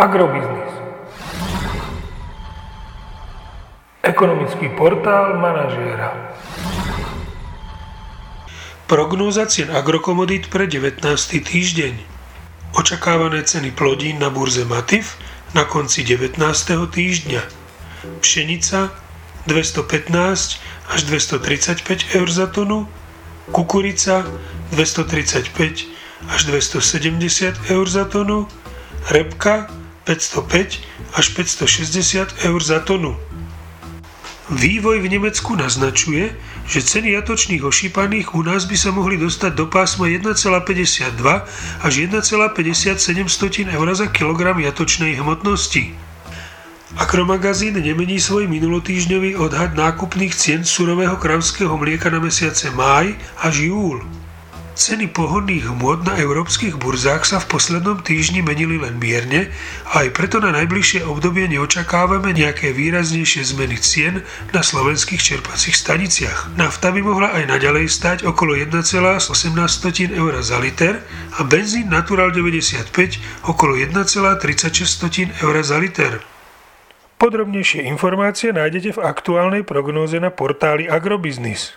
Agrobiznis. Ekonomický portál manažéra. Prognóza cien agrokomodít pre 19. týždeň. Očakávané ceny plodín na burze Matif na konci 19. týždňa. Pšenica 215 až 235 eur za tonu, kukurica 235 až 270 eur za tonu, repka 505 až 560 eur za tonu. Vývoj v Nemecku naznačuje, že ceny jatočných ošípaných u nás by sa mohli dostať do pásma 1,52 až 1,57 eur za kilogram jatočnej hmotnosti. Akromagazín nemení svoj minulotýždňový odhad nákupných cien surového kravského mlieka na mesiace máj až júl. Ceny pohodných hmôt na európskych burzách sa v poslednom týždni menili len mierne a aj preto na najbližšie obdobie neočakávame nejaké výraznejšie zmeny cien na slovenských čerpacích staniciach. Nafta by mohla aj naďalej stať okolo 1,18 eur za liter a benzín Natural 95 okolo 1,36 eur za liter. Podrobnejšie informácie nájdete v aktuálnej prognóze na portáli Agrobiznis.